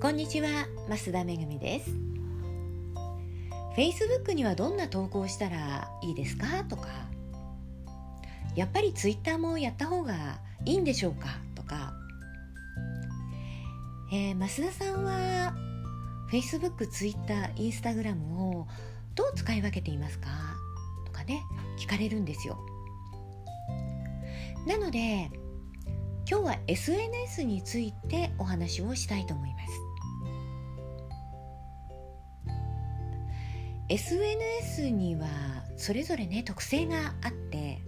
こんにちは増田めぐみです。Facebook にはどんな投稿したらいいですかとかやっぱり Twitter もやった方がいいんでしょうかとか、えー、増田さんは Facebook、Twitter、Instagram をどう使い分けていますかとかね聞かれるんですよ。なので今日は SNS についてお話をしたいと思います。SNS にはそれぞれね特性があって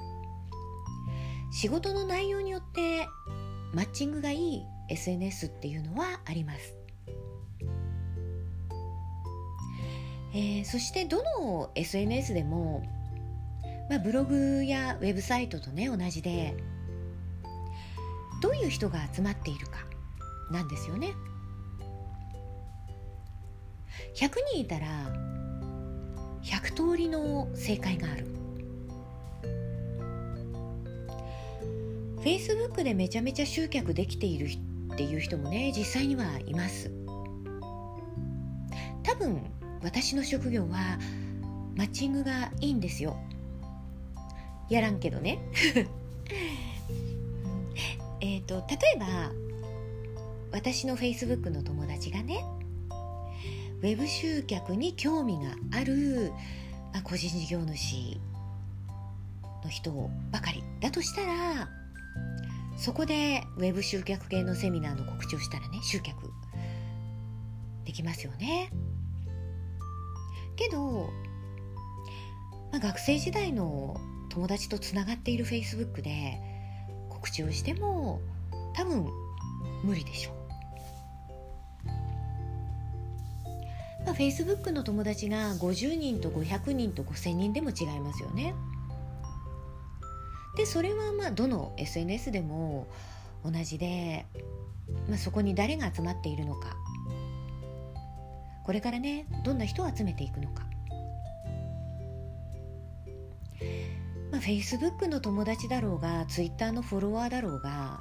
仕事の内容によってマッチングがいい SNS っていうのはあります、えー、そしてどの SNS でも、まあ、ブログやウェブサイトとね同じでどういう人が集まっているかなんですよね。100人いたら100通りの正解がある。Facebook でめちゃめちゃ集客できているっていう人もね実際にはいます。多分私の職業はマッチングがいいんですよ。やらんけどね。えっと例えば私の Facebook の友達がねウェブ集客に興味がある、まあ、個人事業主の人ばかりだとしたらそこでウェブ集客系のセミナーの告知をしたらね集客できますよね。けど、まあ、学生時代の友達とつながっている Facebook で告知をしても多分無理でしょう。まあ、Facebook の友達が50人と500人と5000人でも違いますよね。でそれはまあどの SNS でも同じで、まあ、そこに誰が集まっているのかこれからねどんな人を集めていくのか。まあ、Facebook の友達だろうが Twitter のフォロワーだろうが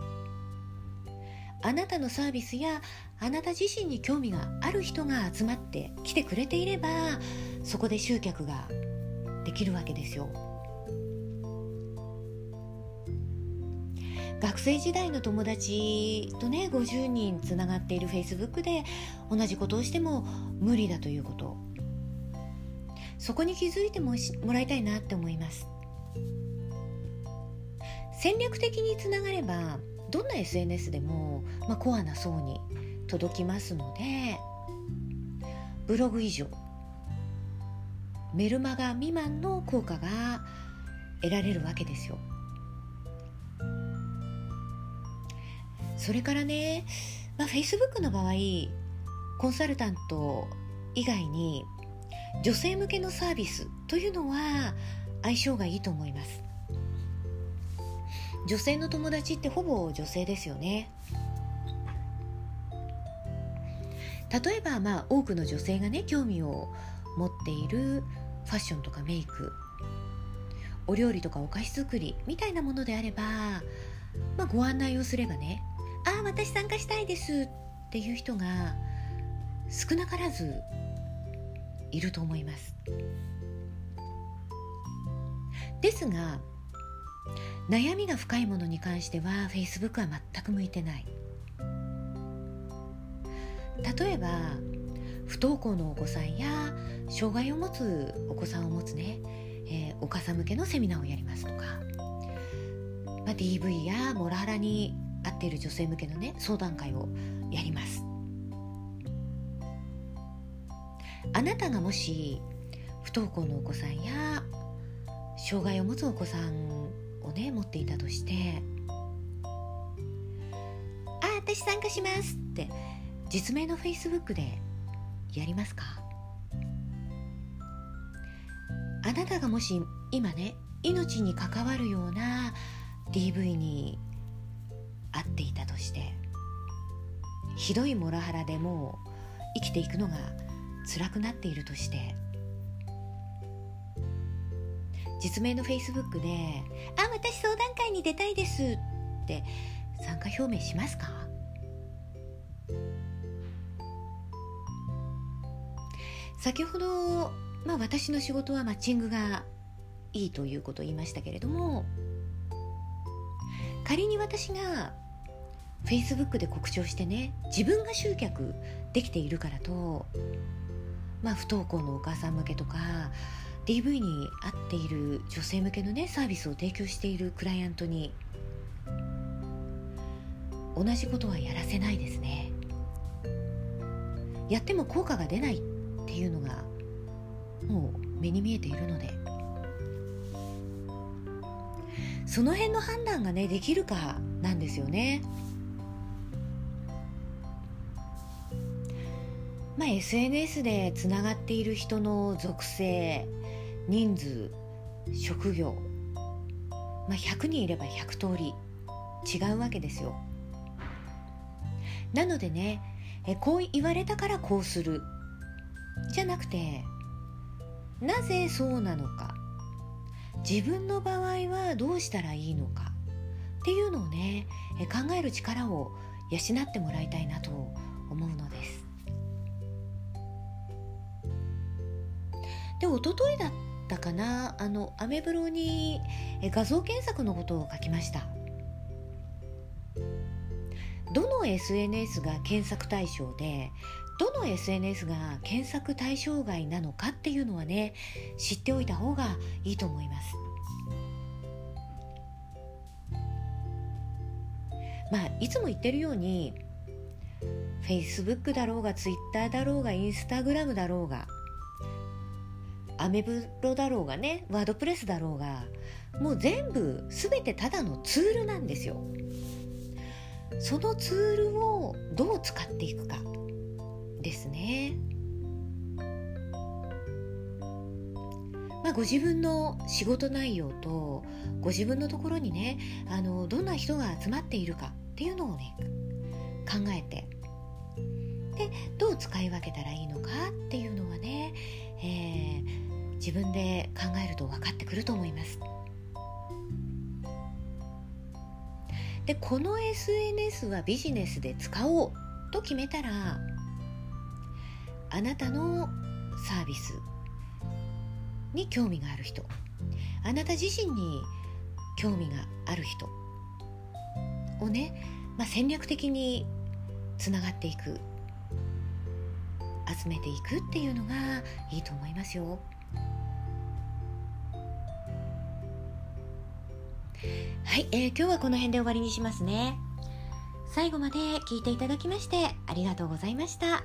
あなたのサービスやあなた自身に興味がある人が集まってきてくれていればそこで集客ができるわけですよ。学生時代の友達とね50人つながっている Facebook で同じことをしても無理だということ。そこに気づいてももらいたいなって思います。戦略的につながればどんな SNS でも、まあ、コアな層に届きますのでブログ以上メルマガ未満の効果が得られるわけですよ。それからね、まあ、Facebook の場合コンサルタント以外に女性向けのサービスというのは相性がいいと思います。女性の友達ってほぼ女性ですよね。例えばまあ多くの女性がね興味を持っているファッションとかメイク。お料理とかお菓子作りみたいなものであれば、まあ、ご案内をすればね「ああ私参加したいです」っていう人が少なからずいると思います。ですが悩みが深いものに関しては Facebook は全く向いてない。例えば不登校のお子さんや障害を持つお子さんを持つね、えー、お母さん向けのセミナーをやりますとか、まあ、DV やモラハラに遭っている女性向けのね相談会をやります。あなたがもし不登校のお子さんや障害を持つお子さんね持っていたとして「あ私参加します」って実名の Facebook でやりますかあなたがもし今ね命に関わるような DV に遭っていたとしてひどいモラハラでもう生きていくのが辛くなっているとして実名の Facebook で「あ私相談会に出たいです」って参加表明しますか？先ほど、まあ、私の仕事はマッチングがいいということを言いましたけれども仮に私が Facebook で告知をしてね自分が集客できているからと、まあ、不登校のお母さん向けとか DV に合っている女性向けのねサービスを提供しているクライアントに同じことはやらせないですね。やっても効果が出ないっていうのがもう目に見えているので。その辺の判断がねできるかなんですよね。まあ SNS でつながっている人の属性人数職業まあ100人いれば100通り違うわけですよ。なのでねえこう言われたからこうする。じゃなくてなぜそうなのか自分の場合はどうしたらいいのかっていうのをねえ考える力を養ってもらいたいなと思うのです。で一昨日だったかなあのアメブロに画像検索のことを書きました。どの SNS が検索対象でどの SNS が検索対象外なのかっていうのはね知っておいた方がいいと思います。まあいつも言ってるように Facebook だろうが Twitter だろうが Instagram だろうがアメブロだろうがねワードプレスだろうがもう全部全てただのツールなんですよ。そのツールをどう使っていくか。ですね。まあ、ご自分の仕事内容とご自分のところにねあのどんな人が集まっているかっていうのをね考えて。でどう使い分けたらいいのかっていうのはね、えー、自分で考えると分かってくると思います。でこの SNS はビジネスで使おうと決めたらあなたのサービスに興味がある人あなた自身に興味がある人をね、まあ、戦略的につながっていく集めていくっていうのがいいと思いますよ。はい、えー、今日はこの辺で終わりにしますね。最後まで聞いていただきましてありがとうございました。